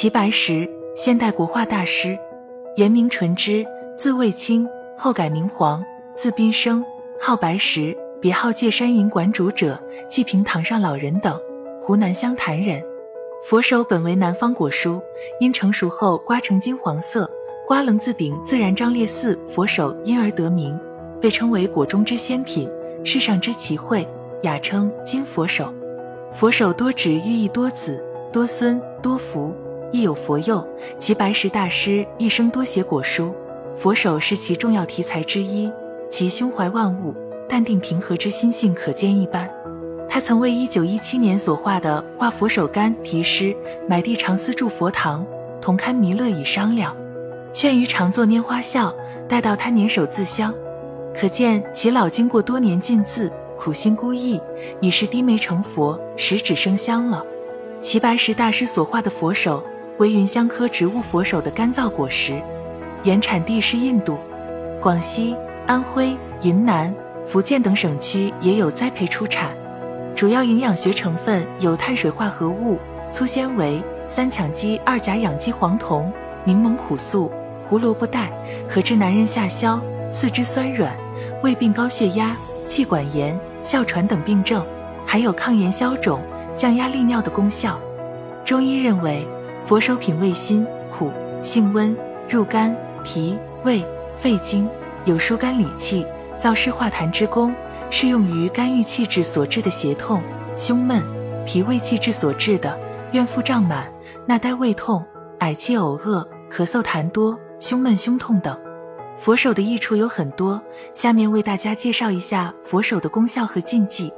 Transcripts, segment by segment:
齐白石，现代国画大师，原名纯之，字卫青，后改名黄，字宾生，号白石，别号界山营馆主者，济平堂上老人等，湖南湘潭人。佛手本为南方果蔬，因成熟后刮成金黄色，刮棱自顶自然张裂似佛手，因而得名，被称为果中之仙品，世上之奇慧，雅称金佛手。佛手多指寓意多子、多孙、多福，亦有佛佑。齐白石大师一生多写果蔬，佛手是其重要题材之一，其胸怀万物、淡定平和之心性可见一斑。他曾为1917年所画的《画佛手柑》题诗：“买地常思住佛堂，同堪弥勒已商量。劝于常作拈花笑，待到他年首自香。”可见其老经过多年浸渍，苦心孤诣，已是低眉成佛，十指生香了。齐白石大师所画的佛手为芸香科植物佛手的干燥果实，原产地是印度、广西、安徽、云南、福建等省区也有栽培出产。主要营养学成分有碳水化合物、粗纤维、三羟基、二甲氧基黄酮、柠檬苦素、胡萝卜带，可治男人下消、四肢酸软、胃病、高血压、气管炎、哮喘等病症，还有抗炎消肿、降压利尿的功效。中医认为，佛手品味辛苦，性温，入肝、脾、胃、肺经，有疏肝理气、燥湿化痰之功。适用于肝郁气滞所致的胁痛、胸闷；脾胃气滞所致的怨腹胀满、纳呆胃痛、嗳气呕恶、咳嗽痰多、胸闷胸痛等。佛手的益处有很多，下面为大家介绍一下佛手的功效和禁忌。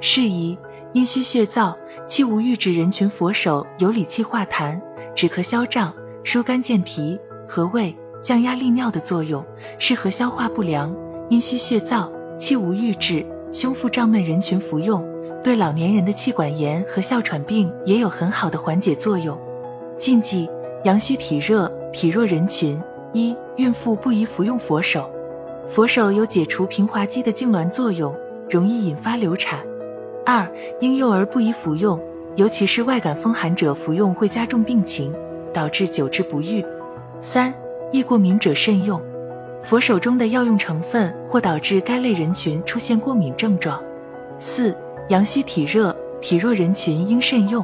适宜阴虚血燥、气无郁滞人群，佛手有理气化痰、止咳消胀、疏肝健脾、和胃、降压利尿的作用，适合消化不良、阴虚血燥。气无郁滞、胸腹胀闷人群服用，对老年人的气管炎和哮喘病也有很好的缓解作用。禁忌：阳虚体热、体弱人群。一、孕妇不宜服用佛手。佛手有解除平滑肌的痉挛作用，容易引发流产。二、婴幼儿不宜服用，尤其是外感风寒者服用会加重病情，导致久治不愈。三、易过敏者慎用。佛手中的药用成分或导致该类人群出现过敏症状。四、阳虚体热、体弱人群应慎用。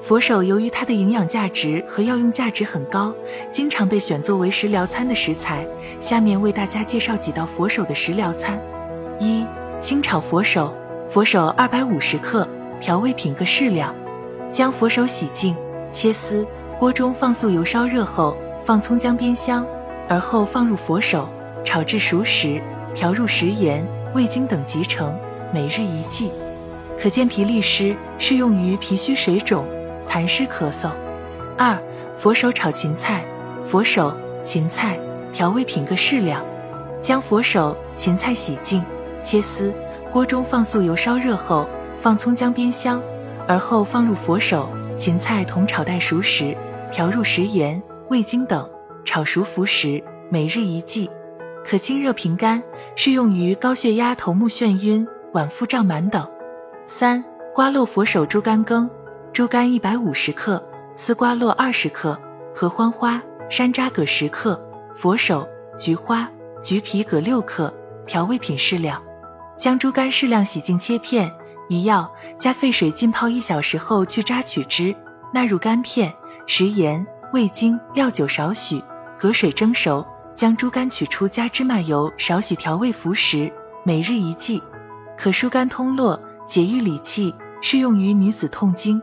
佛手由于它的营养价值和药用价值很高，经常被选作为食疗餐的食材。下面为大家介绍几道佛手的食疗餐：一、清炒佛手，佛手二百五十克，调味品各适量。将佛手洗净，切丝，锅中放素油烧热后，放葱姜煸香。而后放入佛手，炒至熟时，调入食盐、味精等即成。每日一剂，可健脾利湿，适用于脾虚水肿、痰湿咳嗽。二、佛手炒芹菜，佛手、芹菜调味品各适量。将佛手、芹菜洗净，切丝，锅中放素油烧热后，放葱姜煸香，而后放入佛手、芹菜同炒待熟时，调入食盐、味精等。炒熟服食，每日一剂，可清热平肝，适用于高血压、头目眩晕、脘腹胀满等。三、瓜络佛手猪肝羹：猪肝一百五十克，丝瓜络二十克，合欢花、山楂各十克，佛手、菊花、橘皮各六克，调味品适量。将猪肝适量洗净切片，一药加沸水浸泡一小时后去渣取汁，纳入肝片，食盐、味精、料酒少许。隔水蒸熟，将猪肝取出，加芝麻油少许调味服食，每日一剂，可疏肝通络、解郁理气，适用于女子痛经。